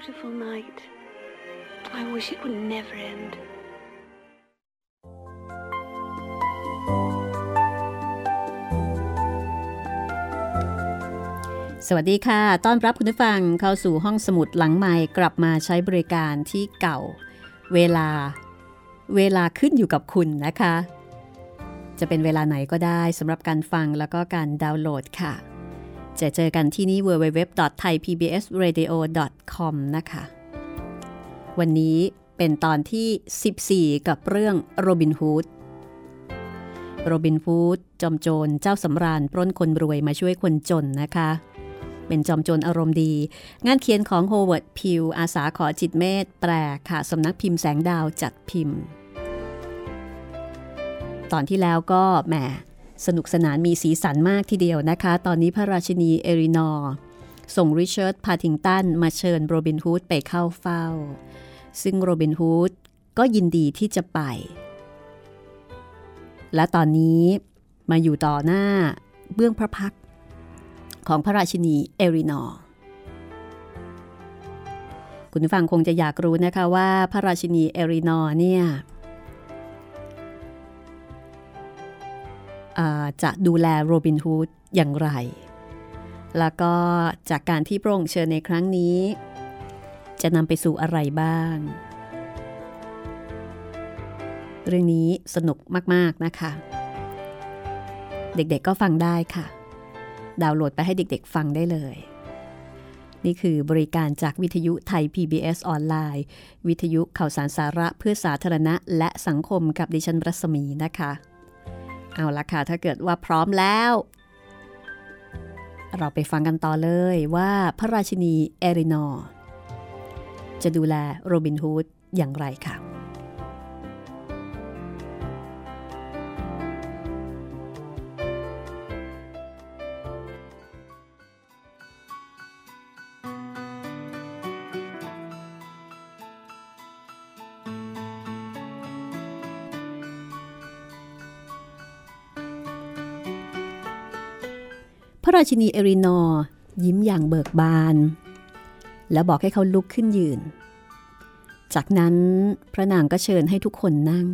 Beautiful night. I wish it would never end. สวัสดีค่ะ ต้อนรับคุณผู้ฟังเข้าสู่ห้องสมุดหลังใหม่กลับมาใช้บริการที่เก่า เวลา เวลาขึ้นอยู่กับคุณนะคะ จะเป็นเวลาไหนก็ได้สำหรับการฟังแล้วก็การดาวน์โหลดค่ะ จะเจอกันที่นี่ www.thaipbsradio.com นะคะ วันนี้เป็นตอนที่ 14 กับเรื่องโรบินฮูดโรบินฮูดจอมโจรเจ้าสำราญปล้นคนรวยมาช่วยคนจนนะคะ เป็นจอมโจรอารมณ์ดี งานเขียนของโฮเวิร์ดไพล์อาษาขอจิตต์เมตต์แปลค่ะสำนักพิมพ์แสงดาวจัดพิมพ์ ตอนที่แล้วก็แหม สนุกสนานมีสีสันมากทีเดียวนะคะ ตอนนี้พระราชินีเอรินอร์ส่งริชาร์ดพาทิงตันมาเชิญโรบินฮูดไปเข้าเฝ้า ซึ่งโรบินฮูดก็ยินดีที่จะไป และตอนนี้มาอยู่ต่อหน้าเบื้องพระพักตร์ของพระราชินีเอรินอร์คุณผู้ฟังคงจะอยากรู้นะคะว่าพระราชินีเอรินอร์เนี่ย จะดูแลโรบินฮูดอย่างไร แล้วก็จากการที่พระองค์เชิญในครั้งนี้ จะนำไปสู่อะไรบ้าง เรื่องนี้สนุกมาก ๆ นะคะ เด็กๆก็ฟังได้ค่ะ ดาวน์โหลดไปให้เด็กๆฟังได้เลย นี่คือบริการจากวิทยุไทย PBS ออนไลน์ วิทยุข่าวสารสาระเพื่อสาธารณะและสังคมกับดิฉันรัศมีนะคะ เอาละค่ะ ถ้าเกิดว่าพร้อมแล้ว เราไปฟังกันต่อเลยว่าพระราชินีเอรินอร์จะดูแลโรบินฮูดอย่างไรค่ะ ระราชินีเอรินอร์ยิ้มอย่างเบิกบาน แล้วบอกให้เขาลุกขึ้นยืน จากนั้นพระนางก็เชิญให้ทุกคนนั่ง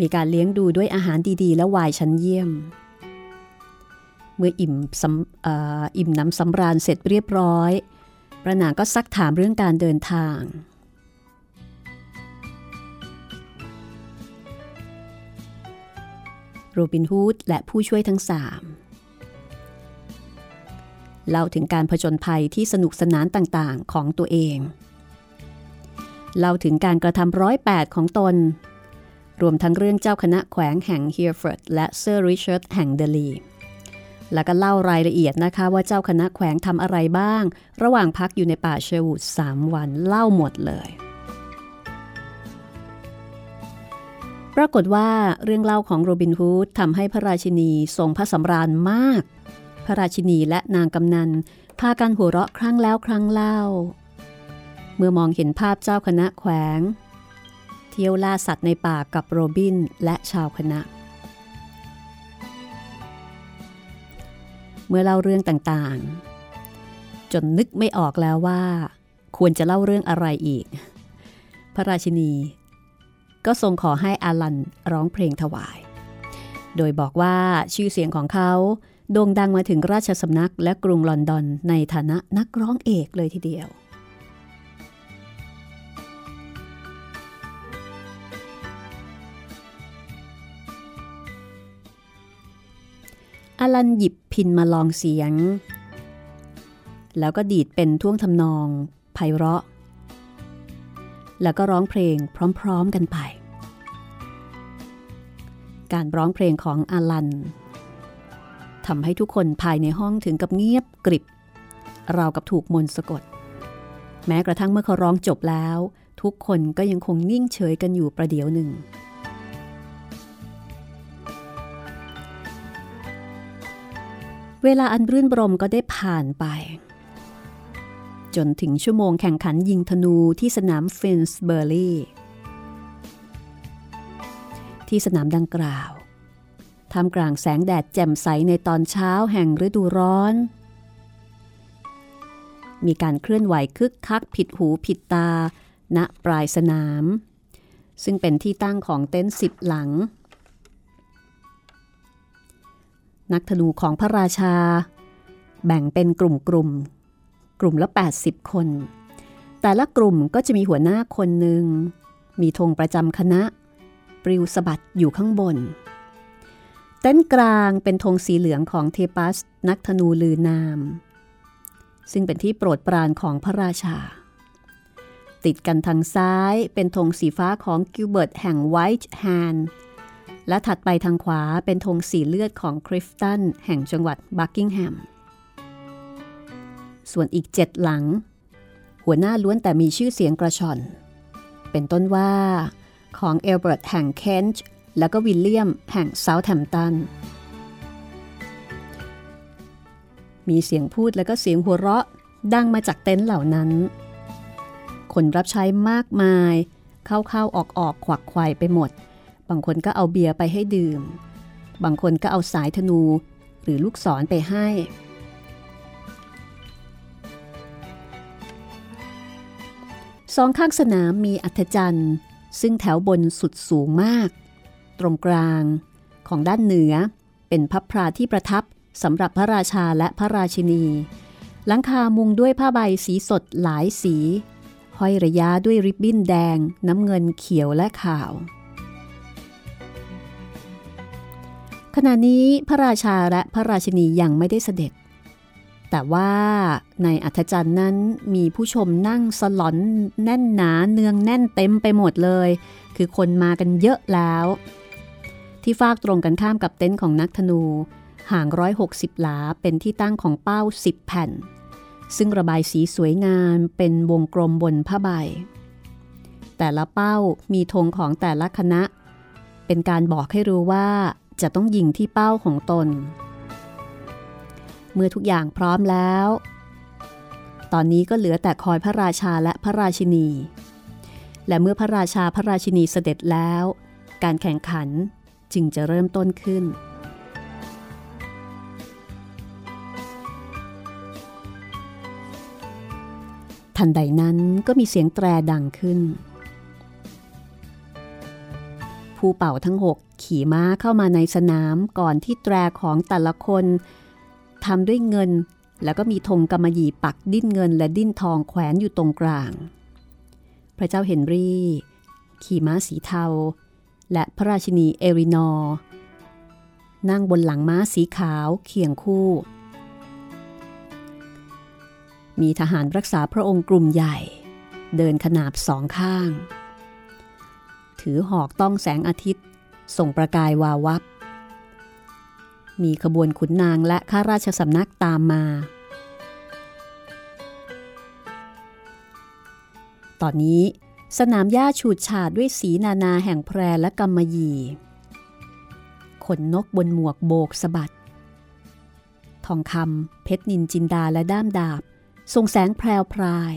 มีการเลี้ยงดูด้วยอาหารดีๆ และวายชั้นเยี่ยม เมื่ออิ่มออิ่มน้ำสำราญเสร็จเรียบร้อย พระนางก็ซักถามเรื่องการเดินทาง โรบินฮูดและผู้ช่วยทั้งสามเล่าถึงการผจญภัยที่สนุกสนานต่างๆของตัวเอง เล่าถึงการกระทำร้อยแปดของตน รวมทั้งเรื่องเจ้าคณะแขวงแห่งเฮียร์ฟอร์ดและเซอร์ริชาร์ดแห่งเดลีแล้วก็เล่ารายละเอียดนะคะว่าเจ้าคณะแขวงทำอะไรบ้าง ระหว่างพักอยู่ในป่าเชอร์วูดสามวันเล่าหมดเลย ปรากฏว่าเรื่องเล่าของโรบินฮูดทำให้พระราชินีทรงพระสำราญมาก พระราชินีและนางกำนันพากันหัวเราะครั้งแล้วครั้งเล่า เมื่อมองเห็นภาพเจ้าคณะแขวง เที่ยวล่าสัตว์ในป่ากับโรบินและชาวคณะ เมื่อเล่าเรื่องต่างๆ จนนึกไม่ออกแล้วว่า ควรจะเล่าเรื่องอะไรอีก พระราชินี ก็ทรงขอให้อาลันร้องเพลงถวาย โดยบอกว่าชื่อเสียงของเขาโด่งดังมาถึงราชสำนักและกรุงลอนดอนในฐานะนักร้องเอกเลยทีเดียวอลันหยิบพินมาลองเสียง แล้วก็ดีดเป็นท่วงทำนองไพเราะ แล้วก็ร้องเพลงพร้อมๆกันไป การร้องเพลงของอลันทำให้ทุกคนภายในห้องถึงกับเงียบกริบราวกับถูกมนสะกด แม้กระทั่งเมื่อเขาร้องจบแล้ว ทุกคนก็ยังคงนิ่งเฉยกันอยู่ประเดี๋ยวหนึ่ง เวลาอันรื่นรมก็ได้ผ่านไป จนถึงชั่วโมงแข่งขันยิงธนูที่สนามฟินส์เบอร์ลี ที่สนามดังกล่าวทำกลางแสงแดดแจ่มใสในตอนเช้าแห่งฤดูร้อน มีการเคลื่อนไหวคึกคักผิดหูผิดตา ณปลายสนาม ซึ่งเป็นที่ตั้งของเต็นท์สิบหลัง นักธนูของพระราชา แบ่งเป็นกลุ่มกลุ่มกลุ่มละ 80 คน แต่ละกลุ่มก็จะมีหัวหน้าคนหนึ่ง มีธงประจำคณะ ปลิวสะบัดอยู่ข้างบน เต้นกลางเป็นธงสีเหลืองของเทปัสนักธนูลือนาม ซึ่งเป็นที่โปรดปรานของพระราชา ติดกันทางซ้ายเป็นธงสีฟ้าของกิลเบิร์ตแห่งไวท์แฮนด์และถัดไปทางขวาเป็นธงสีเลือดของคริฟตันแห่งจังหวัดบักกิงแฮม ส่วนอีกเจ็ดหลัง หัวหน้าล้วนแต่มีชื่อเสียงกระชอน เป็นต้นว่า ของเอลเบิร์ตแห่งเคนต์และก็วิลเลียมแห่งเซาท์แฮมตัน มีเสียงพูดและก็เสียงหัวเราะดังมาจากเต็นท์เหล่านั้น คนรับใช้มากมาย เข้าๆ ออกๆ ขวักไขว่ไปหมด บางคนก็เอาเบียร์ไปให้ดื่ม บางคนก็เอาสายธนูหรือลูกศรไปให้ สองข้างสนามมีอัธจันทร์ ซึ่งแถวบนสุดสูงมาก ตรงกลางของด้านเหนือเป็นพับพราที่ประทับสำหรับพระราชาและพระราชินี หลังคามุงด้วยผ้าใบสีสดหลายสี ห้อยระยะด้วยริบบิ้นแดง น้ำเงินเขียวและขาว ขณะนี้พระราชาและพระราชินียังไม่ได้เสด็จ แต่ว่าในอัธจันทร์นั้นมีผู้ชมนั่งสลอนแน่นหนาเนืองแน่นเต็มไปหมดเลย คือคนมากันเยอะแล้ว ที่ฟากตรงกันข้ามกับเต็นท์ของนักธนู ห่างร้อยหกสิบหลาเป็นที่ตั้งของเป้าสิบแผ่น ซึ่งระบายสีสวยงามเป็นวงกลมบนผ้าใบ แต่ละเป้ามีธงของแต่ละคณะ เป็นการบอกให้รู้ว่าจะต้องยิงที่เป้าของตน เมื่อทุกอย่างพร้อมแล้ว ตอนนี้ก็เหลือแต่คอยพระราชาและพระราชินี และเมื่อพระราชาพระราชินีเสด็จแล้ว การแข่งขันจึงจะเริ่มต้นขึ้น ทันใดนั้นก็มีเสียงแตรดังขึ้น ผู้เป่าทั้งหกขี่ม้าเข้ามาในสนามก่อนที่แตรของแต่ละคน ทำด้วยเงิน แล้วก็มีธงกำมะหยี่ปักดิ้นเงินและดิ้นทองแขวนอยู่ตรงกลาง พระเจ้าเฮนรี่ ขี่ม้าสีเทา และพระราชินีเอรินอร์นั่งบนหลังม้าสีขาวเคียงคู่ มีทหารรักษาพระองค์กลุ่มใหญ่ เดินขนาบสองข้าง ถือหอกต้องแสงอาทิตย์ ส่งประกายวาวับ มีขบวนขุนนางและข้าราชสำนักตามมา ตอนนี้สนามหญ้าฉูดฉาดด้วยสีนานาแห่งแพรและกำมะหยี่ ขนนกบนหมวกโบกสะบัด ทองคำเพชรนินจินดาและด้ามดาบทรงแสงแพรวพราย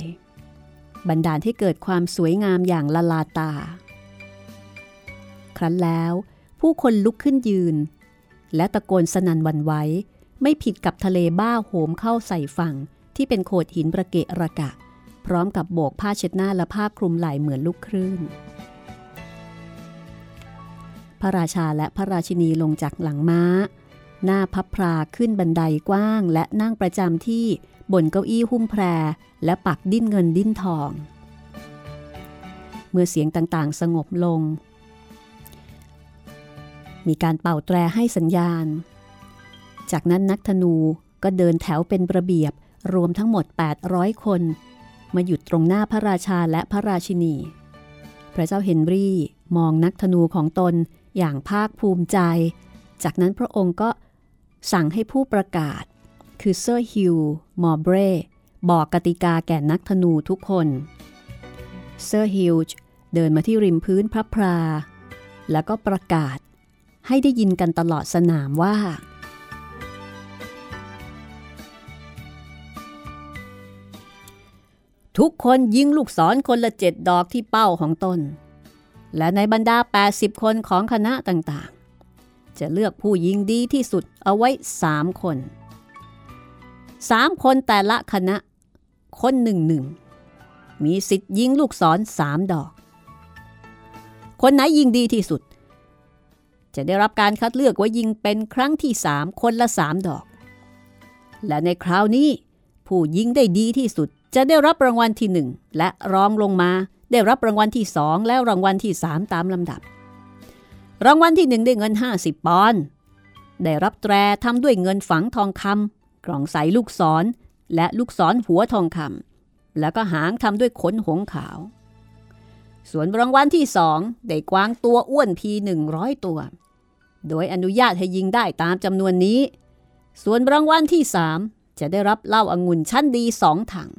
บันดาลให้เกิดความสวยงามอย่างละลาตา ครั้นแล้วผู้คนลุกขึ้นยืน และตะโกนสนันวันไหวไม่ผิดกับทะเลบ้าโหมเข้าใส่ฝั่งที่เป็นโขดหินประเกะระกะ พร้อมกับโบกผ้าเช็ดหน้าและผ้าคลุมไหล่เหมือนลูกคลื่น พระราชาและพระราชินีลงจากหลังม้า หน้าพับพราขึ้นบันไดกว้างและนั่งประจำที่บนเก้าอี้หุ้มแพร และปักดิ้นเงินดิ้นทอง เมื่อเสียงต่างๆ สงบลง มีการเป่าแตรให้สัญญาณ จากนั้นนักธนูก็เดินแถวเป็นระเบียบรวมทั้งหมด 800 คน มาหยุดตรงหน้าพระราชาและพระราชินี พระเจ้าเฮนรี่มองนักธนูของตนอย่างภาคภูมิใจ จากนั้นพระองค์ก็สั่งให้ผู้ประกาศ คือเซอร์ฮิวมอร์เบรบอกกติกาแก่นักธนูทุกคน เซอร์ฮิวเดินมาที่ริมพื้นพลับพลา แล้วก็ประกาศ ให้ได้ยินกันตลอดสนามว่า ทุกคนยิงลูกศรคนละเจ็ดดอกที่เป้าของตน และในบรรดา 80 คนของคณะต่างๆ จะเลือกผู้ยิงดีที่สุดเอาไว้3คน3คนแต่ละคณะ คนหนึ่งหนึ่งมีสิทธิ์ยิงลูกศรสามดอก คนไหนยิงดีที่สุด จะได้รับการคัดเลือกไว้ยิงเป็นครั้งที่สามคนละสามดอก และในคราวนี้ ผู้ยิงได้ดีที่สุดจะได้รับรางวัลที่หนึ่งและรองลงมาได้รับรางวัลที่สองและรางวัลที่สามตามลำดับ รางวัลที่หนึ่งได้เงิน 50 ปอนด์ได้รับแตรทำด้วยเงินฝังทองคำกล่องใสลูกศรและลูกศรหัวทองคำแล้วก็หางทำด้วยขนหงขาว ส่วนรางวัลที่สองได้กวางตัวอ้วนพีหนึ่งร้อยตัว โดยอนุญาตให้ยิงได้ตามจำนวนนี้ ส่วนรางวัลที่สามจะได้รับเหล้าอางุ่นชั้นดีสองถัง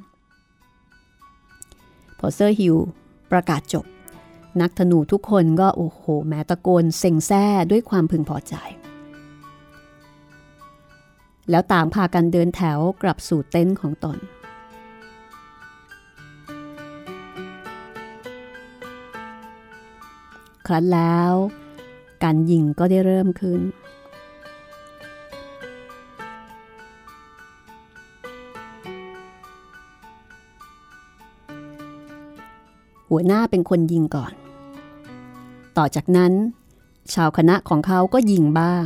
พอเซอร์ฮิวประกาศจบ นักธนูทุกคนก็โอ้โห แม้ตะโกนเซ็งแซ่ด้วยความพึงพอใจแล้วต่างพากันเดินแถวกลับสู่เต็นท์ของตน ครั้นแล้ว การยิงก็ได้เริ่มขึ้น หัวหน้าเป็นคนยิงก่อน ต่อจากนั้น ชาวคณะของเขาก็ยิงบ้าง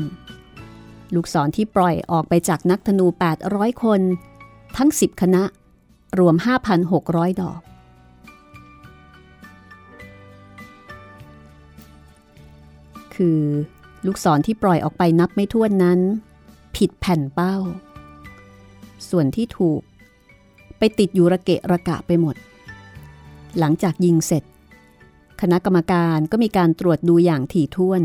ลูกศรที่ปล่อยออกไปจากนักธนู 800 คน ทั้ง 10 คณะรวม 5,600 ดอก คือ ลูกศรที่ปล่อยออกไปนับไม่ถ้วนนั้น ผิดแผ่นเป้า ส่วนที่ถูก ไปติดอยู่ระเกะระกะไปหมด หลังจากยิงเสร็จ คณะกรรมการก็มีการตรวจดูอย่างถี่ถ้วน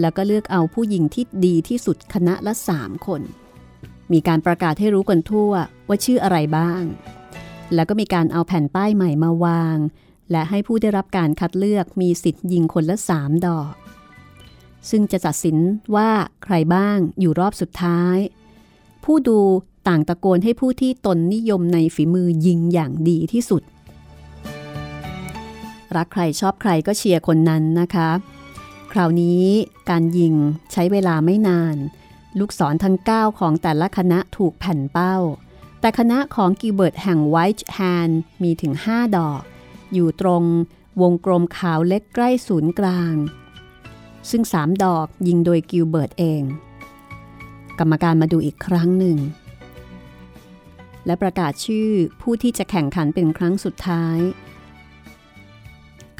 แล้วก็เลือกเอาผู้ยิงที่ดีที่สุดคณะละสามคน มีการประกาศให้รู้กันทั่วว่าชื่ออะไรบ้าง แล้วก็มีการเอาแผ่นป้ายใหม่มาวางและให้ผู้ได้รับการคัดเลือกมีสิทธิ์ยิงคนละสามดอก ซึ่งจะตัดสินว่าใครบ้างอยู่รอบสุดท้าย ผู้ดูต่างตะโกนให้ผู้ที่ตนนิยมในฝีมือยิงอย่างดีที่สุด รักใครชอบใครก็เชียร์คนนั้นนะคะ คราวนี้การยิงใช้เวลาไม่นาน ลูกศรทั้ง 9 ของแต่ละคณะถูกแผ่นเป้า แต่คณะของกิลเบิร์ตแห่งไวท์แฮนด์มีถึง 5 ดอก อยู่ตรงวงกลมขาวเล็กใกล้ศูนย์กลาง ซึ่ง3ดอกยิงโดยกิลเบิร์ตเอง กรรมการมาดูอีกครั้งหนึ่ง และประกาศชื่อผู้ที่จะแข่งขันเป็นครั้งสุดท้าย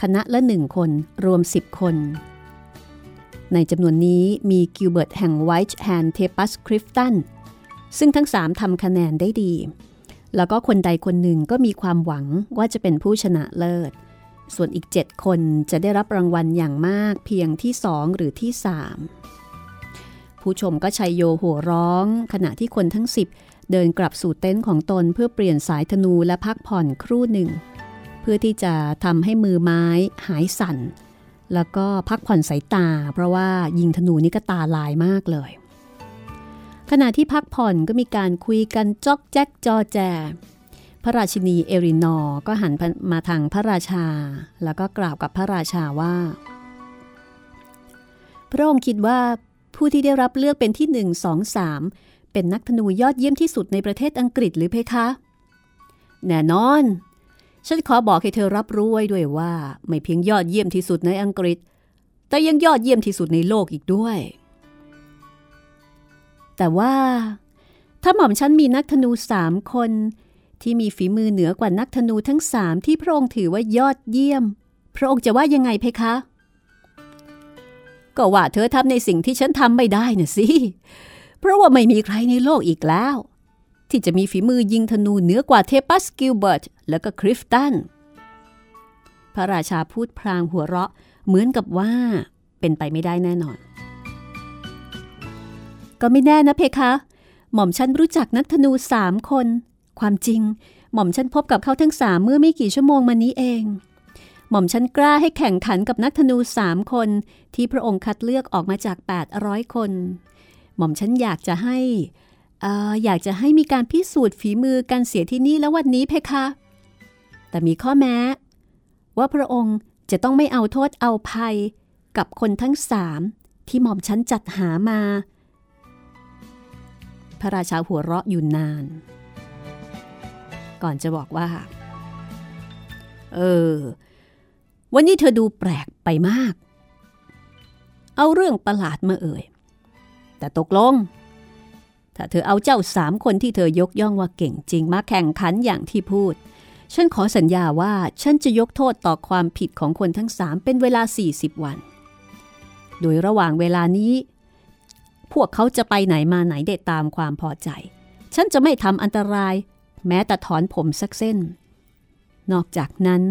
คณะละหนึ่งคนรวม 10 คน ในจำนวนนี้มีกิลเบิร์ตแห่งไวท์แฮนด์เทปัสคริฟตันซึ่งทั้ง3ทำคะแนนได้ดี แล้วก็คนใดคนหนึ่งก็มีความหวังว่าจะเป็นผู้ชนะเลิศ ส่วนอีก 7 คนจะได้รับรางวัลอย่างมากเพียงที่ 2 หรือที่ 3 ผู้ชมก็ชัยโยโห่ร้อง ขณะที่คนทั้ง 10 เดินกลับสู่เต็นท์ของตนเพื่อเปลี่ยนสายธนูและพักผ่อนครู่หนึ่ง เพื่อที่จะทำให้มือไม้หายสั่น แล้วก็พักผ่อนสายตา เพราะว่ายิงธนูนี่ก็ตาลายมากเลย ขณะที่พักผ่อนก็มีการคุยกันจอกแจ๊กจอแจ พระราชินีเอรินอร์ก็หันมาทางพระราชา แล้วก็กล่าวกับพระราชาว่า พระองค์คิดว่าผู้ที่ได้รับเลือกเป็นที่หนึ่งสองสามเป็นนักธนูยอดเยี่ยมที่สุดในประเทศอังกฤษหรือเพคะ แน่นอน ฉันขอบอกให้เธอรับรู้ไว้ด้วยว่า ไม่เพียงยอดเยี่ยมที่สุดในอังกฤษ แต่ยังยอดเยี่ยมที่สุดในโลกอีกด้วย แต่ว่า ถ้าหม่อมฉันมีนักธนูสามคน ที่มีฝีมือเหนือกว่านักธนูทั้งสามที่พระองค์ถือว่ายอดเยี่ยม พระองค์จะว่ายังไงเพคะ ก็ว่าเธอทำในสิ่งที่ฉันทำไม่ได้น่ะสิ เพราะว่าไม่มีใครในโลกอีกแล้ว ที่จะมีฝีมือยิงธนูเหนือกว่าเทปัสกิลเบิร์ตและก็คริฟตัน พระราชาพูดพลางหัวเราะเหมือนกับว่าเป็นไปไม่ได้แน่นอน ก็ไม่แน่นะเพคะ หม่อมฉันรู้จักนักธนูสามคน ความจริง หม่อมฉันพบกับเขาทั้งสามเมื่อไม่กี่ชั่วโมงมานี้เอง หม่อมฉันกล้าให้แข่งขันกับนักธนูสามคน ที่พระองค์คัดเลือกออกมาจาก 800 คน หม่อมฉันอยากจะให้อออยากจะให้มีการพิสูจน์ฝีมือการเสียที่นี่แล้ววันนี้เพคะ แต่มีข้อแม้ ว่าพระองค์จะต้องไม่เอาโทษเอาภัยกับคนทั้งสามที่หม่อมฉันจัดหามา พระราชาหัวเราะอยู่นาน ก่อนจะบอกว่า เออ วันนี้เธอดูแปลกไปมาก เอาเรื่องประหลาดมาเอ่ย แต่ตกลง ถ้าเธอเอาเจ้าสามคนที่เธอยกย่องว่าเก่งจริงมาแข่งขันอย่างที่พูด ฉันขอสัญญาว่าฉันจะยกโทษต่อความผิดของคนทั้งสามเป็นเวลา 40 วัน โดยระหว่างเวลานี้ พวกเขาจะไปไหนมาไหนได้ตามความพอใจฉันจะไม่ทำอันตราย แม้แต่ถอนผมสักเส้น นอกจากนั้น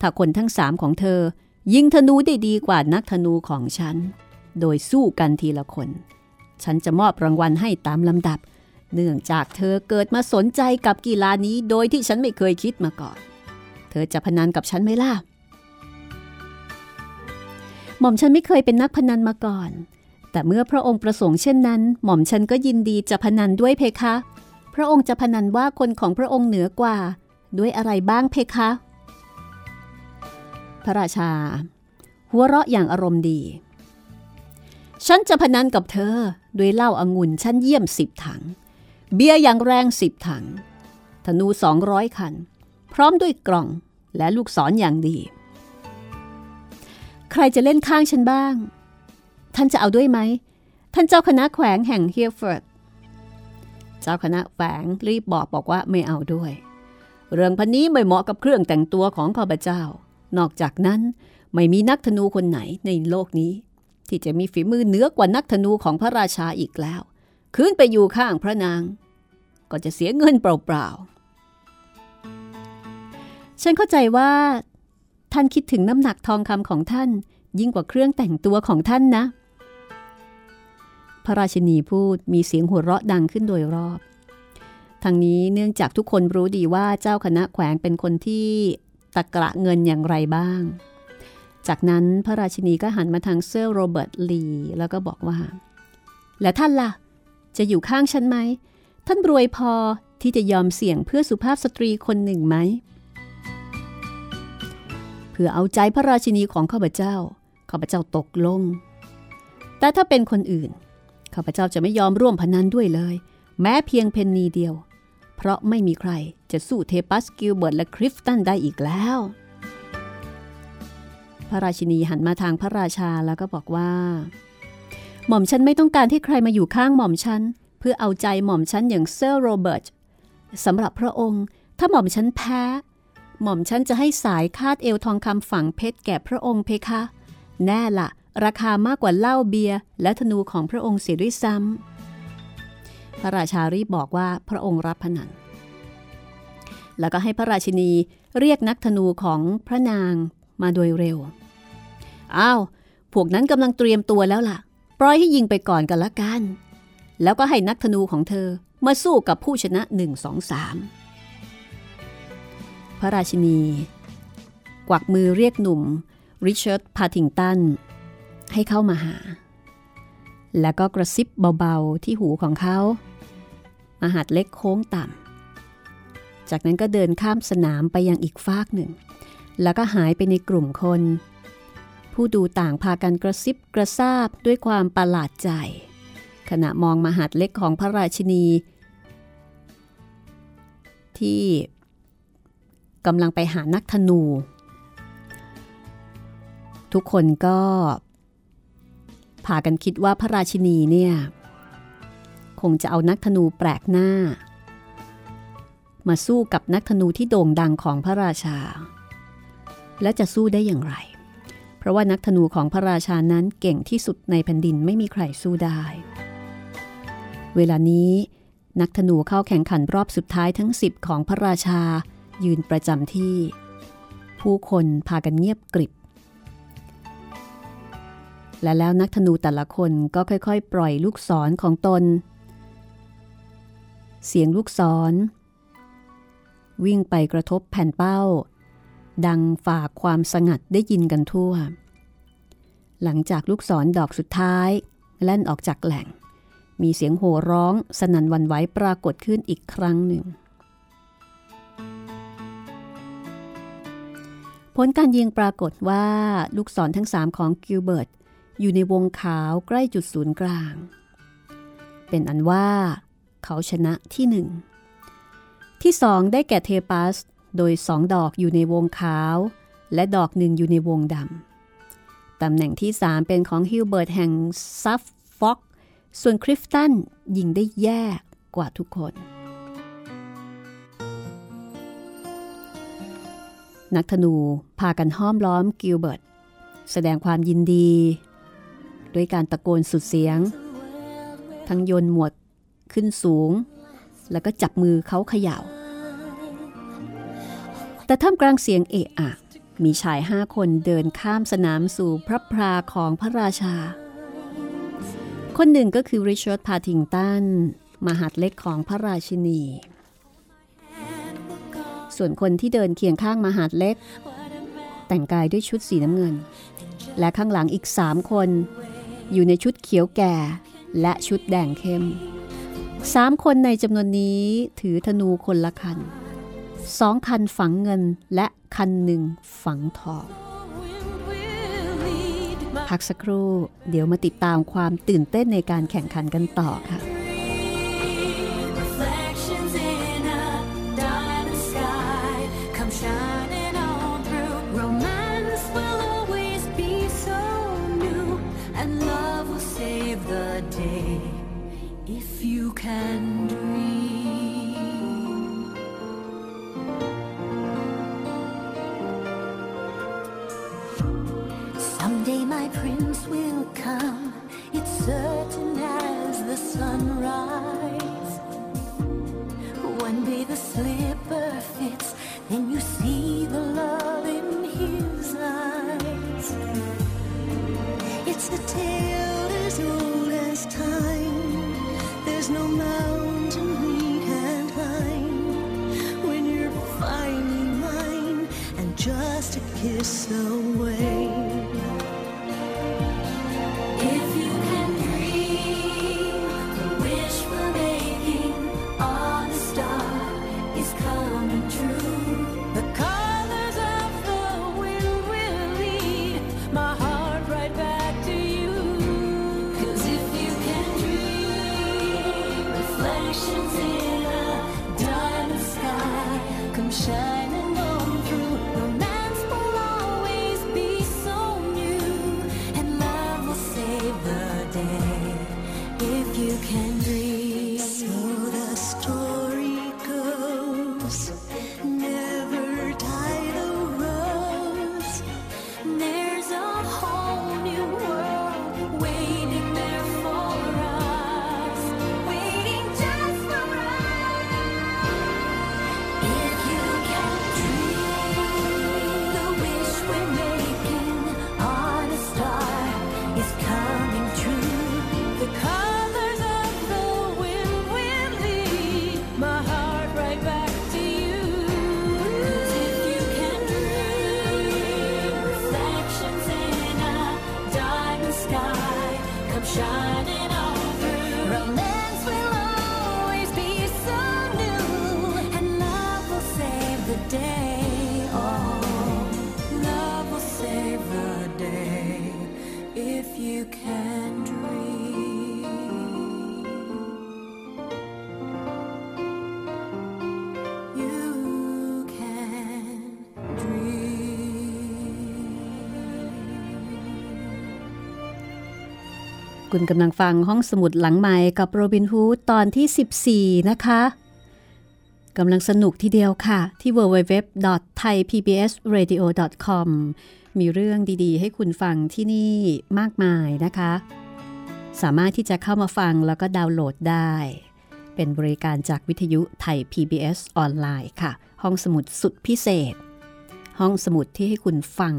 ถ้าคนทั้งสามของเธอ ยิงธนูได้ดีกว่านักธนูของฉัน โดยสู้กันทีละคน ฉันจะมอบรางวัลให้ตามลำดับ เนื่องจากเธอเกิดมาสนใจกับกีฬานี้โดยที่ฉันไม่เคยคิดมาก่อน เธอจะพนันกับฉันไหมล่ะหม่อมฉันไม่เคยเป็นนักพนันมาก่อน แต่เมื่อพระองค์ประสงค์เช่นนั้น หม่อมฉันก็ยินดีจะพนันด้วยเพคะ พระองค์จะพนันว่าคนของพระองค์เหนือกว่า ด้วยอะไรบ้างเพคะ พระราชา หัวเราะอย่างอารมณ์ดี ฉันจะพนันกับเธอด้วยเหล้าอางุ่นชั้นเยี่ยมสิบถัง เบียร์อย่างแรงสิบถัง ธนูสองร้อยคัน พร้อมด้วยกล่องและลูกศรออย่างดี ใครจะเล่นข้างฉันบ้าง ท่านจะเอาด้วยไหม ท่านเจ้าคณะแขวงแห่งเฮียฟอร์ด เจ้าคณะแฝงรีบบอกบอกว่าไม่เอาด้วย เรื่องพันนี้ไม่เหมาะกับเครื่องแต่งตัวของข้าพเจ้า นอกจากนั้นไม่มีนักธนูคนไหนในโลกนี้ ที่จะมีฝีมือเหนือกว่านักธนูของพระราชาอีกแล้วคืนไปอยู่ข้างพระนาง ก็จะเสียเงินเปล่าๆ ฉันเข้าใจว่า ท่านคิดถึงน้ำหนักทองคำของท่าน ยิ่งกว่าเครื่องแต่งตัวของท่านนะ พระราชินีพูดมีเสียงหัวเราะดังขึ้นโดยรอบทางนี้เนื่องจากทุกคนรู้ดีว่าเจ้าคณะแขวงเป็นคนที่ตะกระเงินอย่างไรบ้าง จากนั้นพระราชินีก็หันมาทางเซอร์โรเบิร์ตลีแล้วก็บอกว่า และท่านล่ะ จะอยู่ข้างฉันไหม ท่านรวยพอที่จะยอมเสี่ยงเพื่อสุภาพสตรีคนหนึ่งไหมเพื่อเอาใจพระราชินีของข้าพเจ้าข้าพเจ้าตกลง แต่ถ้าเป็นคนอื่น ข้าพเจ้าจะไม่ยอมร่วมพนันด้วยเลย แม้เพียงเพนนีเดียว เพราะไม่มีใครจะสู้เทปัสกิลเบิร์ตและคริฟตันได้อีกแล้ว พระราชินีหันมาทางพระราชาแล้วก็บอกว่า หม่อมฉันไม่ต้องการที่ใครมาอยู่ข้างหม่อมฉันเพื่อเอาใจหม่อมฉันอย่างเซอร์โรเบิร์ตสำหรับพระองค์ ถ้าหม่อมฉันแพ้ หม่อมฉันจะให้สายคาดเอวทองคำฝังเพชรแก่พระองค์เพคะ แน่ละ ราคามากกว่าเหล้าเบียร์และธนูของพระองค์เสียด้วยซ้ำพระราชารีบบอกว่าพระองค์รับพนันแล้วก็ให้พระราชินีเรียกนักธนูของพระนางมาโดยเร็ว อ้าว พวกนั้นกำลังเตรียมตัวแล้วล่ะ ปล่อยให้ยิงไปก่อนกันละกัน แล้วก็ให้นักธนูของเธอมาสู้กับผู้ชนะหนึ่งสองสามพระราชินี กวักมือเรียกหนุ่ม ริชาร์ดพาติงตัน ให้เข้ามาหา แล้วก็กระซิบเบาๆที่หูของเขา มหาดเล็กโค้งต่ำ จากนั้นก็เดินข้ามสนามไปยังอีกฟากหนึ่ง แล้วก็หายไปในกลุ่มคน ผู้ดูต่างพากันกระซิบกระซาบด้วยความประหลาดใจ ขณะมองมหาดเล็กของพระราชินี ที่กำลังไปหานักธนู ทุกคนก็ พากันคิดว่าพระราชินีเนี่ย คงจะเอานักธนูแปลกหน้า มาสู้กับนักธนูที่โด่งดังของพระราชา และจะสู้ได้อย่างไร เพราะว่านักธนูของพระราชานั้นเก่งที่สุดในแผ่นดินไม่มีใครสู้ได้ เวลานี้นักธนูเข้าแข่งขันรอบสุดท้ายทั้งสิบของพระราชายืนประจำที่ ผู้คนพากันเงียบกริบ และแล้วนักธนูแต่ละคนก็ค่อยๆ ปล่อยลูกศรของตน เสียงลูกศร วิ่งไปกระทบแผ่นเป้า ดังฝากความสงัดได้ยินกันทั่ว หลังจากลูกศรดอกสุดท้าย แล่นออกจากแหล่ง มีเสียงโห่ร้องสนั่นวันไหวปรากฏขึ้นอีกครั้งหนึ่ง ผลการยิงปรากฏว่าลูกศรทั้งสามของกิลเบิร์ต อยู่ในวงขาวใกล้จุดศูนย์กลาง เป็นอันว่าเขาชนะที่หนึ่ง ที่สองได้แก่เทปัส โดยสองดอกอยู่ในวงขาว และดอกหนึ่งอยู่ในวงดำ ตำแหน่งที่สามเป็นของฮิลเบิร์ตแห่งซัฟฟ็อก ส่วนคริฟตันยิงได้แย่กว่าทุกคน นักธนูพากันห้อมล้อมกิลเบิร์ตแสดงความยินดี ด้วยการตะโกนสุดเสียง ทั้งโยนหมวกขึ้นสูง แล้วก็จับมือเขาเขย่า แต่ท่ามกลางเสียงเอะอะ มีชายห้าคนเดินข้ามสนามสู่พลับพลาของพระราชา คนหนึ่งก็คือริชาร์ดพาทิงตันมหาดเล็กของพระราชินี ส่วนคนที่เดินเคียงข้างมหาดเล็ก แต่งกายด้วยชุดสีน้ำเงิน และข้างหลังอีกสามคน อยู่ในชุดเขียวแก่ และชุดแดงเข้มสามคนในจำนวนนี้ถือธนูคนละคันสองคันฝังเงินและคันหนึ่งฝังทองพักสักครู่ เดี๋ยวมาติดตามความตื่นเต้นในการแข่งขันกันต่อค่ะ the slipper fits, then you see the love in his eyes. It's a tale as old as time. There's no mountain we can't climb when you're finding mine and just a kiss away. คุณกำลังฟังห้องสมุดหลังใหม่กับโรบินฮูดตอนที่ 14 นะคะกำลังสนุกทีเดียวค่ะ ที่ www.thaipbsradio.com มีเรื่องดีๆ ให้คุณฟังที่นี่มากมายนะคะ สามารถที่จะเข้ามาฟังแล้วก็ดาวน์โหลดได้ เป็นบริการจากวิทยุไทย PBS ออนไลน์ค่ะ ห้องสมุดสุดพิเศษ ห้องสมุดที่ให้คุณฟัง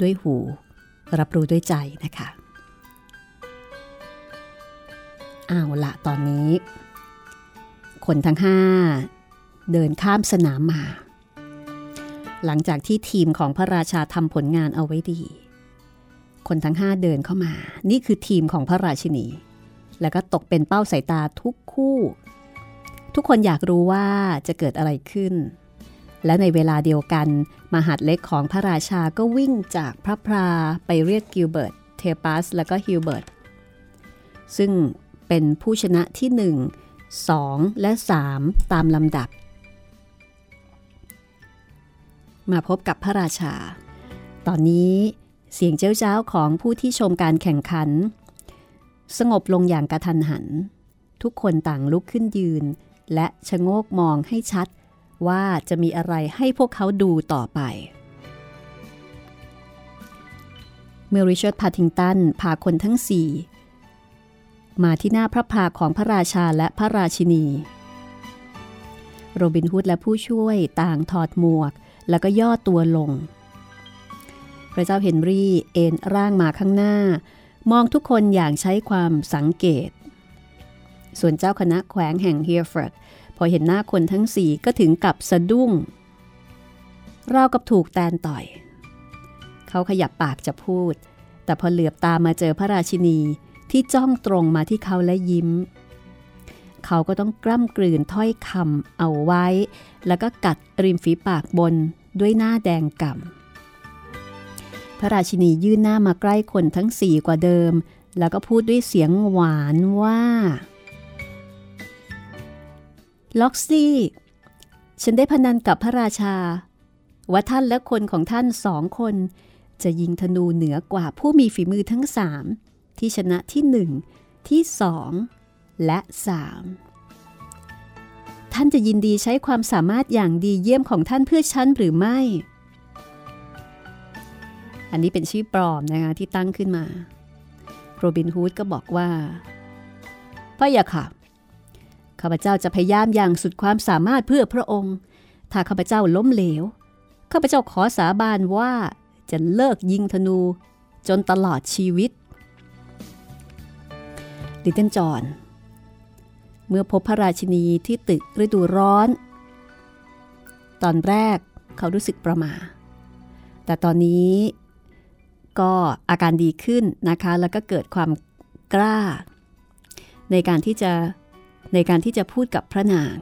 ด้วยหู รับรู้ด้วยใจนะคะ เอาละตอนนี้ คนทั้งห้าเดินข้ามสนามมา หลังจากที่ทีมของพระราชาทำผลงานเอาไว้ดี คนทั้งห้าเดินเข้ามา นี่คือทีมของพระราชินี แล้วก็ตกเป็นเป้าสายตาทุกคู่ ทุกคนอยากรู้ว่าจะเกิดอะไรขึ้น และในเวลาเดียวกัน มหาดเล็กของพระราชาก็วิ่งจากพลับพลาไปเรียกกิลเบิร์ต เทปัส และก็ฮิลเบิร์ต ซึ่ง เป็นผู้ชนะที่ 1 2 และ 3 ตามลำดับ มาพบกับพระราชา ตอนนี้เสียงเจ้าเจ้าของผู้ที่ชมการแข่งขัน สงบลงอย่างกะทันหัน ทุกคนต่างลุกขึ้นยืน และชะโงกมองให้ชัดว่าจะมีอะไรให้พวกเขาดูต่อไป เมื่อริชาร์ดพาทิงตันพาคนทั้งสี่ มาที่หน้าพลับพลาของพระราชาและพระราชินี โรบินฮูดและผู้ช่วยต่างถอดหมวกแล้วก็ย่อตัวลง พระเจ้าเฮนรี่เอนร่างมาข้างหน้า มองทุกคนอย่างใช้ความสังเกต ส่วนเจ้าคณะแขวงแห่งเฮียฟรดพอเห็นหน้าคนทั้งสี่ก็ถึงกับสะดุ้งราวกับถูกแตนต่อย เขาขยับปากจะพูด แต่พอเหลือบตามาเจอพระราชินี ที่จ้องตรงมาที่เขาและยิ้ม เขาก็ต้องกล้ำกลืนถ้อยคำเอาไว้ แล้วก็กัดริมฝีปากบนด้วยหน้าแดงก่ำพระราชินียื่นหน้ามาใกล้คนทั้งสี่กว่าเดิม แล้วก็พูดด้วยเสียงหวานว่าล็อกซี่ฉันได้พนันกับพระราชา ว่าท่านและคนของท่านสองคน จะยิงธนูเหนือกว่าผู้มีฝีมือทั้งสาม ที่ชนะที่หนึ่งที่สองและสามท่านจะยินดีใช้ความสามารถอย่างดีเยี่ยมของท่านเพื่อฉันหรือไม่ อันนี้เป็นชื่อปลอมนะคะที่ตั้งขึ้นมา โรบินฮูดก็บอกว่าพระยาค่ะ ข้าพเจ้าจะพยายามอย่างสุดความสามารถเพื่อพระองค์ ถ้าข้าพเจ้าล้มเหลว ข้าพเจ้าขอสาบานว่าจะเลิกยิงธนูจนตลอดชีวิต ลิตเติ้ลจอนเมื่อพบพระราชินีที่ตึกฤดูร้อน ตอนแรกเขารู้สึกประมาแต่ตอนนี้ก็อาการดีขึ้นนะคะ แล้วก็เกิดความกล้า ในการที่จะในการที่จะพูดกับพระนาง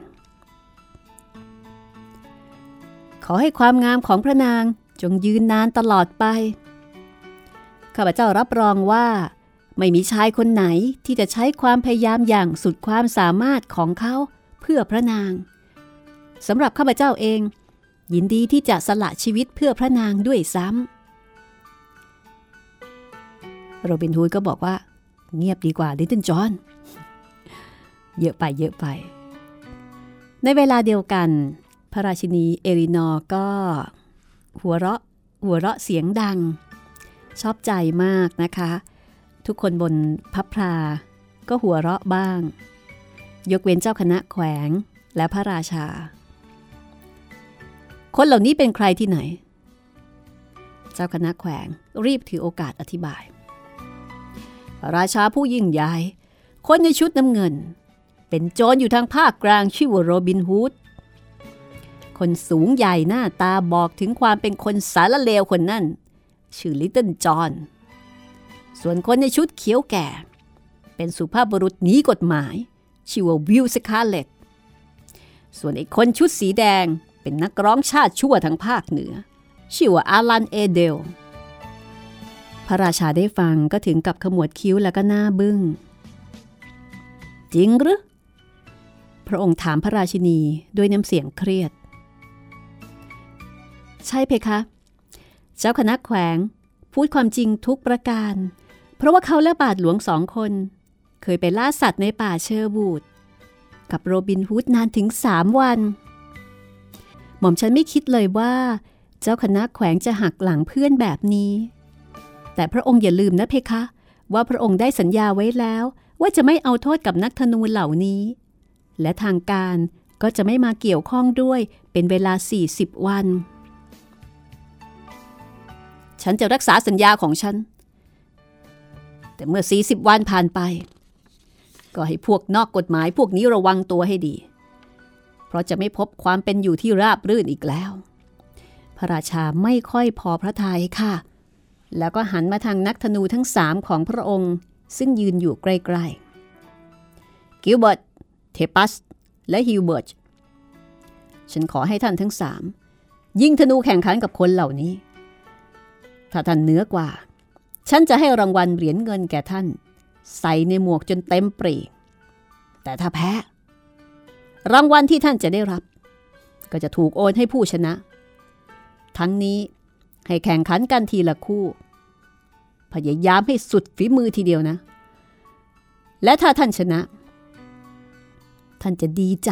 ขอให้ความงามของพระนางจงยืนนานตลอดไป ข้าพเจ้ารับรองว่า ไม่มีชายคนไหนที่จะใช้ความพยายามอย่างสุดความสามารถของเขาเพื่อพระนางสำหรับข้าพเจ้าเอง ยินดีที่จะสละชีวิตเพื่อพระนางด้วยซ้ำโรบินฮูดก็บอกว่า เงียบดีกว่าลิตเติ้ลจอห์นเยอะไปเยอะไป ในเวลาเดียวกัน พระราชินีเอรินอร์ก็ หัวเราะหัวเราะเสียงดัง ชอบใจมากนะคะ ทุกคนบนพับพราก็หัวเราะบ้าง ยกเว้นเจ้าคณะแขวงและพระราชา คนเหล่านี้เป็นใครที่ไหน เจ้าคณะแขวงรีบถือโอกาสอธิบาย ราชาผู้ยิ่งใหญ่คนในชุดน้ำเงิน เป็นโจรอยู่ทางภาคกลางชื่อว่าโรบินฮูดคนสูงใหญ่หน้าตาบอกถึงความเป็นคนสารเลวคนนั่น ชื่อลิตเติ้ลจอห์น ส่วนคนในชุดเขียวแก่ เป็นสุภาพบุรุษหนีกฎหมาย ชื่อว่าวิลสคาเลตส่วนไอ้คนชุดสีแดงเป็นนักร้องชาติชั่วทางภาคเหนือ ชื่อว่าอารันเอเดล พระราชาได้ฟังก็ถึงกับขมวดคิ้วแล้วก็หน้าบึ้ง จริงหรือพระองค์ถามพระราชินีด้วยน้ำเสียงเครียด ใช่เพคะ เจ้าคณะแขวง พูดความจริงทุกประการ เพราะว่าเขาและบาทหลวงสองคน เคยไปล่าสัตว์ในป่าเชอร์บูดกับโรบินฮูดนานถึงสามวัน หม่อมฉันไม่คิดเลยว่า เจ้าคณะแขวงจะหักหลังเพื่อนแบบนี้ แต่พระองค์อย่าลืมนะเพคะ ว่าพระองค์ได้สัญญาไว้แล้ว ว่าจะไม่เอาโทษกับนักธนูเหล่านี้ และทางการก็จะไม่มาเกี่ยวข้องด้วยเป็นเวลา 40 วัน ฉันจะรักษาสัญญาของฉัน แต่เมื่อ 40 วันผ่านไป ก็ให้พวกนอกกฎหมายพวกนี้ระวังตัวให้ดี เพราะจะไม่พบความเป็นอยู่ที่ราบรื่นอีกแล้ว พระราชาไม่ค่อยพอพระทัยค่ะ แล้วก็หันมาทางนักธนูทั้งสามของพระองค์ซึ่งยืนอยู่ใกล้ๆ กิลเบิร์ต เทปัส และฮิวเบิร์ต ฉันขอให้ท่านทั้งสามยิงธนูแข่งขันกับคนเหล่านี้ ถ้าท่านเหนือกว่า ฉันจะให้รางวัลเหรียญเงินแก่ท่าน ใส่ในหมวกจนเต็มปรี่ แต่ถ้าแพ้ รางวัลที่ท่านจะได้รับ ก็จะถูกโอนให้ผู้ชนะ ทั้งนี้ให้แข่งขันกันทีละคู่ พยายามให้สุดฝีมือทีเดียวนะ และถ้าท่านชนะ ท่านจะดีใจ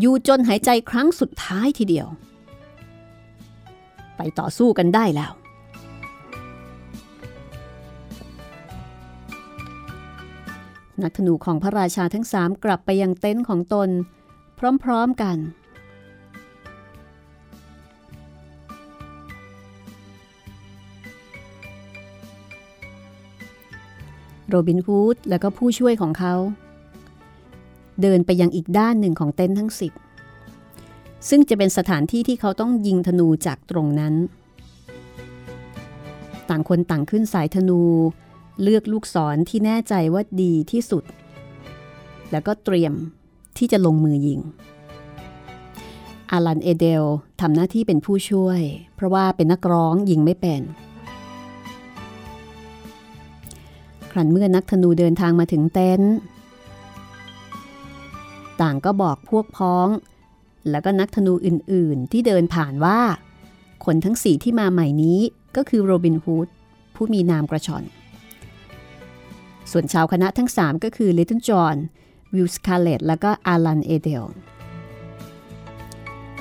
อยู่จนหายใจครั้งสุดท้ายทีเดียว ไปต่อสู้กันได้แล้ว นักธนูของพระราชาทั้งสามกลับไปยังเต็นท์ของตน พร้อมๆกัน โรบินฮูดและก็ผู้ช่วยของเขา เดินไปยังอีกด้านหนึ่งของเต็นท์ทั้งสิบซึ่งจะเป็นสถานที่ที่เขาต้องยิงธนูจากตรงนั้น ต่างคนต่างขึ้นสายธนู เลือกลูกศรที่แน่ใจว่าดีที่สุด แล้วก็เตรียมที่จะลงมือยิง อารันเอเดลทำหน้าที่เป็นผู้ช่วย เพราะว่าเป็นนักร้องยิงไม่เป็น ครั้นเมื่อนักธนูเดินทางมาถึงเต็นท์ต่างก็บอกพวกพ้อง แล้วก็นักธนูอื่นๆ ที่เดินผ่านว่า คนทั้งสี่ที่มาใหม่นี้ก็คือโรบินฮูดผู้มีนามกระฉ่อน ส่วนชาวคณะทั้ง 3 ก็คือลิตเติ้ลจอห์นวิลสคาเลตและก็อารันเอเดล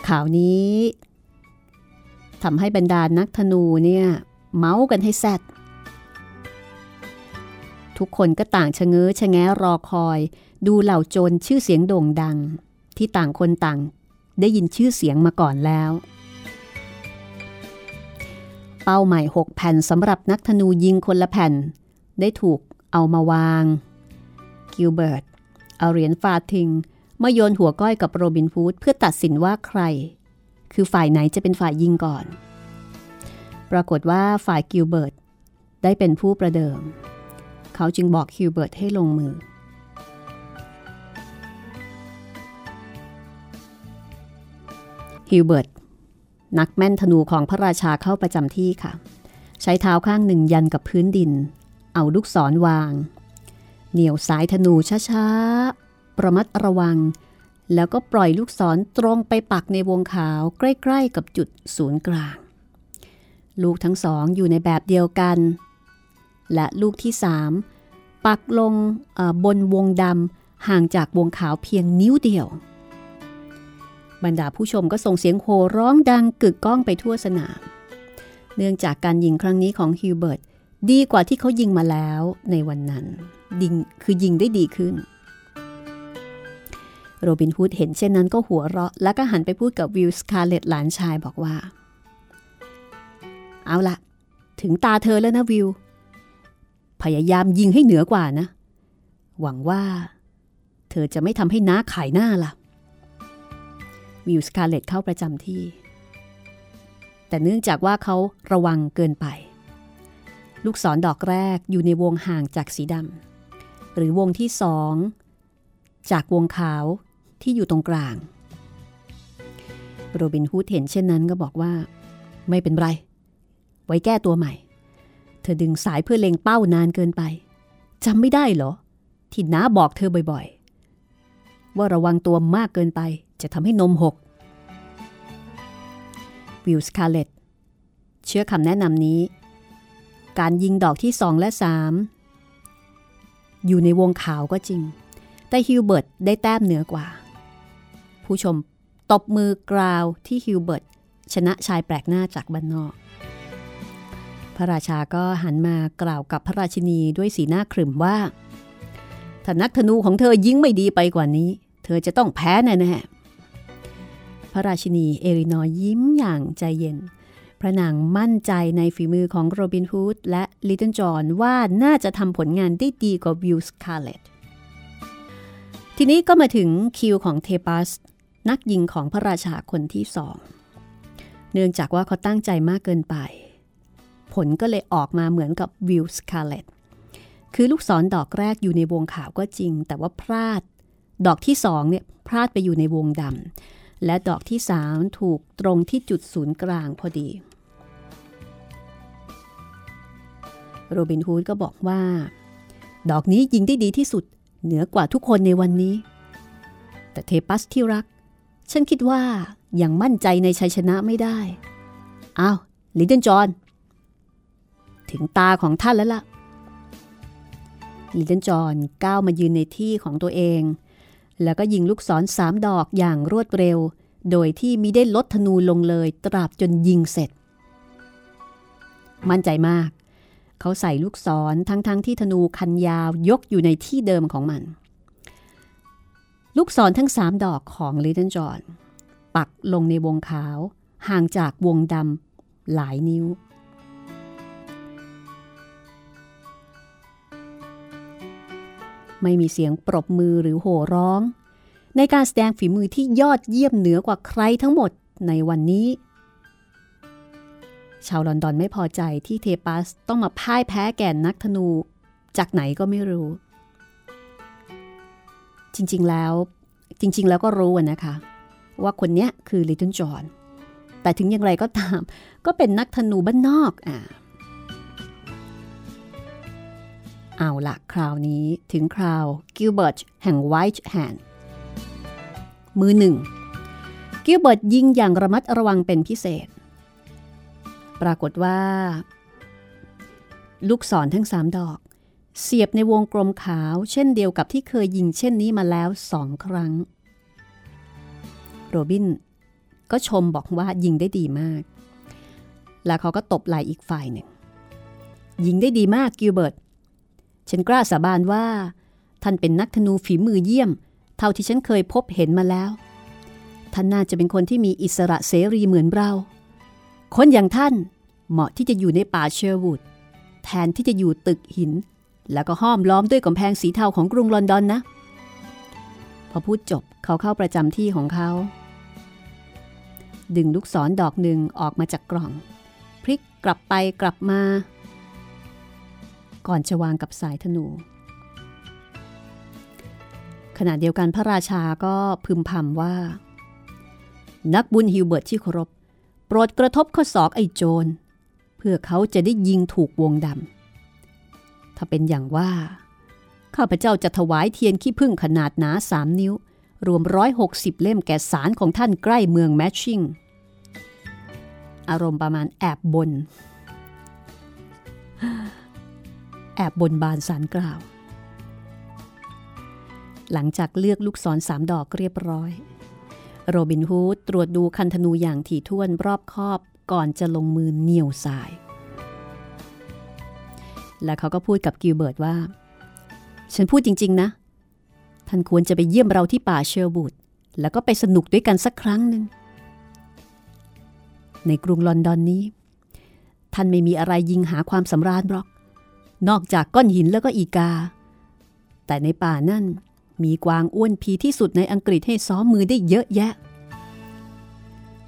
ข่าวนี้ทำให้บรรดานักธนูเนี่ย เม้าท์กันให้แซ่ดทุกคนก็ต่างชะเง้อชะแงรอคอย ดูเหล่าโจรชื่อเสียงโด่งดัง ที่ต่างคนต่างได้ยินชื่อเสียงมาก่อนแล้ว เป้าใหม่6แผ่นสำหรับนักธนูยิงคนละแผ่น ได้ถูก เอามาวาง กิลเบิร์ตเอาเหรียญ farthing มาโยนหัวก้อยกับโรบินฮูดเพื่อตัดสินว่าใคร คือฝ่ายไหนจะเป็นฝ่ายยิงก่อน ปรากฏว่าฝ่ายกิลเบิร์ตได้เป็นผู้ประเดิม เขาจึงบอกฮิวเบิร์ตให้ลงมือ ฮิวเบิร์ตนักแม่นธนูของพระราชาเข้าประจำที่ค่ะ ใช้เท้าข้างหนึ่งยันกับพื้นดิน เอาลูกศรวาง เหนี่ยวสายธนูช้าๆ ระมัดระวัง แล้วก็ปล่อยลูกศรตรงไปปักในวงขาวใกล้ๆ กับจุดศูนย์กลาง ลูกทั้งสองอยู่ในแบบเดียวกัน และลูกที่สามปักลงบนวงดำห่างจากวงขาวเพียงนิ้วเดียว บรรดาผู้ชมก็ส่งเสียงโห่ร้องดังกึกก้องไปทั่วสนาม เนื่องจากการยิงครั้งนี้ของฮิวเบิร์ต ดีกว่าที่เขายิงมาแล้วในวันนั้นยิงคือยิงได้ดีขึ้น โรบินฮูดเห็นเช่นนั้นก็หัวเราะ แล้วก็หันไปพูดกับวิลสคาเลตหลานชายบอกว่า เอาละถึงตาเธอแล้วนะวิลพยายามยิงให้เหนือกว่านะ หวังว่า เธอจะไม่ทำให้น้าขายหน้าล่ะ วิลสคาเลตเข้าประจำที่ แต่เนื่องจากว่าเขาระวังเกินไป ลูกศรดอกแรกอยู่ในวงห่างจากสีดำหรือวงที่สองจากวงขาวที่อยู่ตรงกลาง โรบินฮูดเห็นเช่นนั้นก็บอกว่า ไม่เป็นไร ไว้แก้ตัวใหม่ เธอดึงสายเพื่อเล็งเป้านานเกินไปจำไม่ได้เหรอ ที่น้าบอกเธอบ่อยๆ ว่าระวังตัวมากเกินไปจะทำให้นมหก วิลสคาเลตเชื่อคำแนะนำนี้ การยิงดอกที่สองและสามอยู่ในวงขาวก็จริง แต่ฮิวเบิร์ตได้แต้มเหนือกว่า ผู้ชมตบมือกราวที่ฮิวเบิร์ตชนะชายแปลกหน้าจากบ้านนอก พระราชาก็หันมากล่าวกับพระราชินีด้วยสีหน้าขรึมว่าถ้านักธนูของเธอยิงไม่ดีไปกว่านี้ เธอจะต้องแพ้แน่ๆพระราชินีเอลินอยยิ้มอย่างใจเย็น พระนางมั่นใจในฝีมือของโรบินฮูดและลิตเติ้ลจอนว่าน่าจะทำผลงานได้ดีกว่าวิลสคาร์เลตทีนี้ก็มาถึงคิวของเทปัส นักยิงของพระราชาคนที่สอง เนื่องจากว่าเขาตั้งใจมากเกินไป ผลก็เลยออกมาเหมือนกับวิลสคาร์เลตคือลูกศรดอกแรกอยู่ในวงขาวก็จริง แต่ว่าพลาด ดอกที่สองเนี่ยพลาดไปอยู่ในวงดำและดอกที่สามถูกตรงที่จุดศูนย์กลางพอดี โรบินฮูดก็บอกว่า ดอกนี้ยิงได้ดีที่สุด เหนือกว่าทุกคนในวันนี้ แต่เทปัสที่รัก ฉันคิดว่ายังมั่นใจในชัยชนะไม่ได้ อ้าวลิเติ้ลจอนถึงตาของท่านแล้วล่ะลิเติ้ลจอนก้าวมายืนในที่ของตัวเอง แล้วก็ยิงลูกศรสามดอกอย่างรวดเร็ว โดยที่มิได้ลดธนูลงเลยตราบจนยิงเสร็จ มั่นใจมาก เขาใส่ลูกศรทั้งๆทที่ธนูคันยาวยกอยู่ในที่เดิมของมัน ลูกศรทั้งสามดอกของลิตเติ้ลจอนปักลงในวงขาว ห่างจากวงดำหลายนิ้ว ไม่มีเสียงปรบมือหรือโห่ร้อง ในการแสดงฝีมือที่ยอดเยี่ยมเหนือกว่าใครทั้งหมดในวันนี้ ชาวลอนดอนไม่พอใจที่เทปัสต้องมาพ่ายแพ้แก่นักธนูจากไหนก็ไม่รู้ จริงๆแล้วจริง ๆ แล้วก็รู้นะคะ ว่าคนนี้คือลิตเติ้ลจอห์นแต่ถึงอย่างไรก็ตาม ก็เป็นนักธนูบ้านนอกอะเอาละคราวนี้ถึงคราวกิลเบิร์ตแห่งไวท์แฮนด์มือหนึ่งกิลเบิร์ตยิงอย่างระมัดระวังเป็นพิเศษ ปรากฏว่า ลูกศรทั้งสามดอก เสียบในวงกลมขาว เช่นเดียวกับที่เคยยิงเช่นนี้มาแล้วสองครั้ง โรบิน ก็ชมบอกว่ายิงได้ดีมาก แล้วเขาก็ตบไหล่อีกฝ่ายหนึ่ง ยิงได้ดีมากกิลเบิร์ตฉันกล้าสาบานว่า ท่านเป็นนักธนูฝีมือเยี่ยม เท่าที่ฉันเคยพบเห็นมาแล้ว ท่านน่าจะเป็นคนที่มีอิสระเสรีเหมือนเรา คนอย่างท่านเหมาะที่จะอยู่ในป่าเชอร์วูดแทนที่จะอยู่ตึกหิน แล้วก็ห้อมล้อมด้วยกำแพงสีเทาของกรุงลอนดอนนะ พอพูดจบเขาเข้าประจำที่ของเขา ดึงลูกศรดอกหนึ่งออกมาจากกล่อง พลิกกลับไปกลับมา ก่อนจะวางกับสายธนู ขณะเดียวกันพระราชาก็พึมพำว่า นักบุญฮิวเบิร์ตที่เคารพ โปรดกระทบข้อศอกไอ้โจร เพื่อเขาจะได้ยิงถูกวงดำ ถ้าเป็นอย่างว่า ข้าพเจ้าจะถวายเทียนขี้พึ่งขนาดหนาสามนิ้ว รวมร้อยหกสิบเล่มแก่สารของท่านใกล้เมืองแมชชิ่ง อารมณ์ประมาณแอบบน แอบบนบานสารกล่าว หลังจากเลือกลูกศรสามดอกเรียบร้อย โรบินฮูดตรวจดูคันธนูอย่างถี่ถ้วนรอบคอบก่อนจะลงมือเหนี่ยวสาย และเขาก็พูดกับกิลเบิร์ตว่า ฉันพูดจริง ๆ นะ ท่านควรจะไปเยี่ยมเราที่ป่าเชอร์วูดแล้วก็ไปสนุกด้วยกันสักครั้งหนึ่ง ในกรุงลอนดอนนี้ ท่านไม่มีอะไรยิงหาความสำราญหรอก นอกจากก้อนหินแล้วก็อีกา แต่ในป่านั่น มีกวางอ้วนพีที่สุดในอังกฤษให้ซ้อมมือได้เยอะแยะ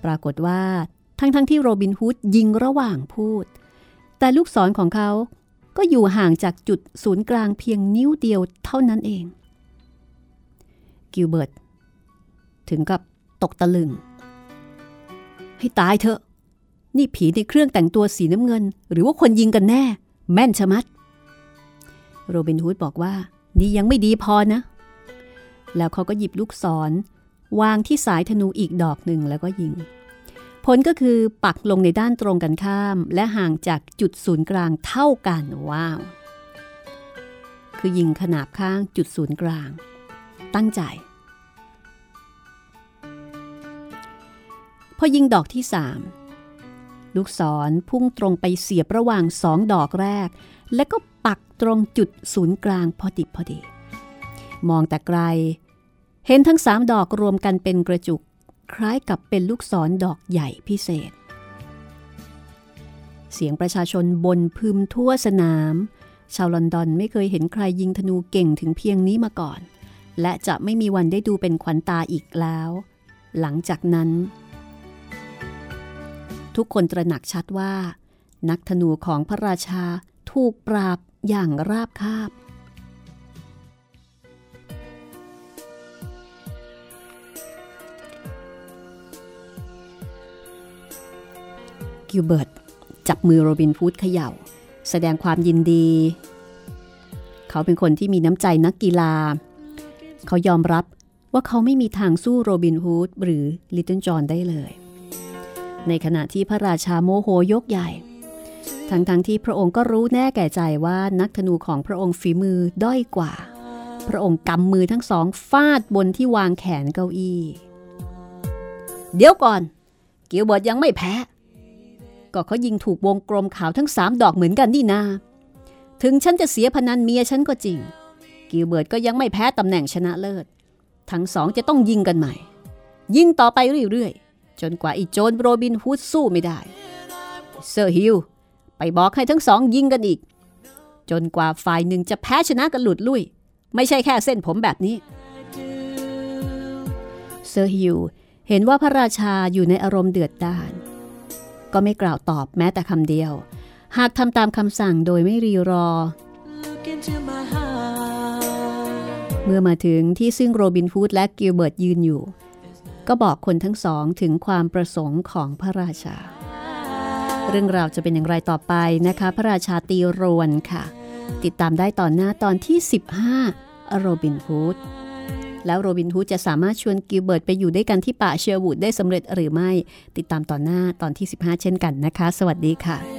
ปรากฏว่า ทั้งๆ ที่โรบินฮูดยิงระหว่างพูด แต่ลูกศรของเขาก็อยู่ห่างจากจุดศูนย์กลางเพียงนิ้วเดียวเท่านั้นเอง กิลเบิร์ตถึงกับตกตะลึง ให้ตายเถอะ นี่ผีในเครื่องแต่งตัวสีน้ำเงิน หรือว่าคนยิงกันแน่ แม่นชะมัด โรบินฮูดบอกว่า นี่ยังไม่ดีพอนะ แล้วเขาก็หยิบลูกศร วางที่สายธนูอีกดอกหนึ่งแล้วก็ยิง ผลก็คือปักลงในด้านตรงกันข้าม และห่างจากจุดศูนย์กลางเท่ากันว้าว คือยิงขนาบข้างจุดศูนย์กลาง ตั้งใจ พอยิงดอกที่สามลูกศรพุ่งตรงไปเสียบระหว่างสองดอกแรก และก็ปักตรงจุดศูนย์กลางพอดิบพอดี มองแต่ไกล เห็นทั้งสามดอกรวมกันเป็นกระจุก คล้ายกับเป็นลูกศรดอกใหญ่พิเศษ เสียงประชาชนบนพึมทั่วสนาม ชาวลอนดอนไม่เคยเห็นใครยิงธนูเก่งถึงเพียงนี้มาก่อน และจะไม่มีวันได้ดูเป็นขวัญตาอีกแล้ว หลังจากนั้น ทุกคนตระหนักชัดว่า นักธนูของพระราชาถูกปราบอย่างราบคาบ กิลเบิร์ตจับมือโรบินฟูดเขย่า แสดงความยินดี เขาเป็นคนที่มีน้ำใจนักกีฬา เขายอมรับว่าเขาไม่มีทางสู้โรบินฮูดหรือลิตเติ้ลจอนได้เลย ในขณะที่พระราชาโมโหยกใหญ่ ทั้งๆ ที่พระองค์ก็รู้แน่แก่ใจว่านักธนูของพระองค์ฝีมือด้อยกว่า พระองค์กำมือทั้งสองฟาดบนที่วางแขนเก้าอี้ เดี๋ยวก่อน กิลเบิร์ตยังไม่แพ้ ก็เขายิงถูกวงกลมขาวทั้งสามดอกเหมือนกันนี่นา ถึงฉันจะเสียพนันเมียฉันก็จริง กิลเบิร์ตก็ยังไม่แพ้ตำแหน่งชนะเลิศ ทั้งสองจะต้องยิงกันใหม่ ยิงต่อไปเรื่อยๆ จนกว่าอีโจนโรบินฮูดสู้ไม่ได้ เซอร์ฮิลไปบอกให้ทั้งสองยิงกันอีก จนกว่าฝ่ายหนึ่งจะแพ้ชนะกันหลุดลุ่ย ไม่ใช่แค่เส้นผมแบบนี้ เซอร์ฮิลเห็นว่าพระราชาอยู่ในอารมณ์เดือดดาล ก็ไม่กล่าวตอบแม้แต่คำเดียว หากทำตามคำสั่งโดยไม่รีรอ เมื่อมาถึงที่ซึ่งโรบินฮูดและกิลเบิร์ตยืนอยู่ ก็บอกคนทั้งสองถึงความประสงค์ของพระราชา เรื่องราวจะเป็นอย่างไรต่อไปนะคะ พระราชาตีรวนค่ะ ติดตามได้ตอนหน้าตอนที่ 15โรบินฮูด แล้วโรบินฮูดจะสามารถชวนกิลเบิร์ตไปอยู่ด้วยกันที่ป่าเชอร์วูดได้สำเร็จหรือไม่ ติดตามตอนหน้าตอนที่ 15 เช่นกันนะคะ สวัสดีค่ะ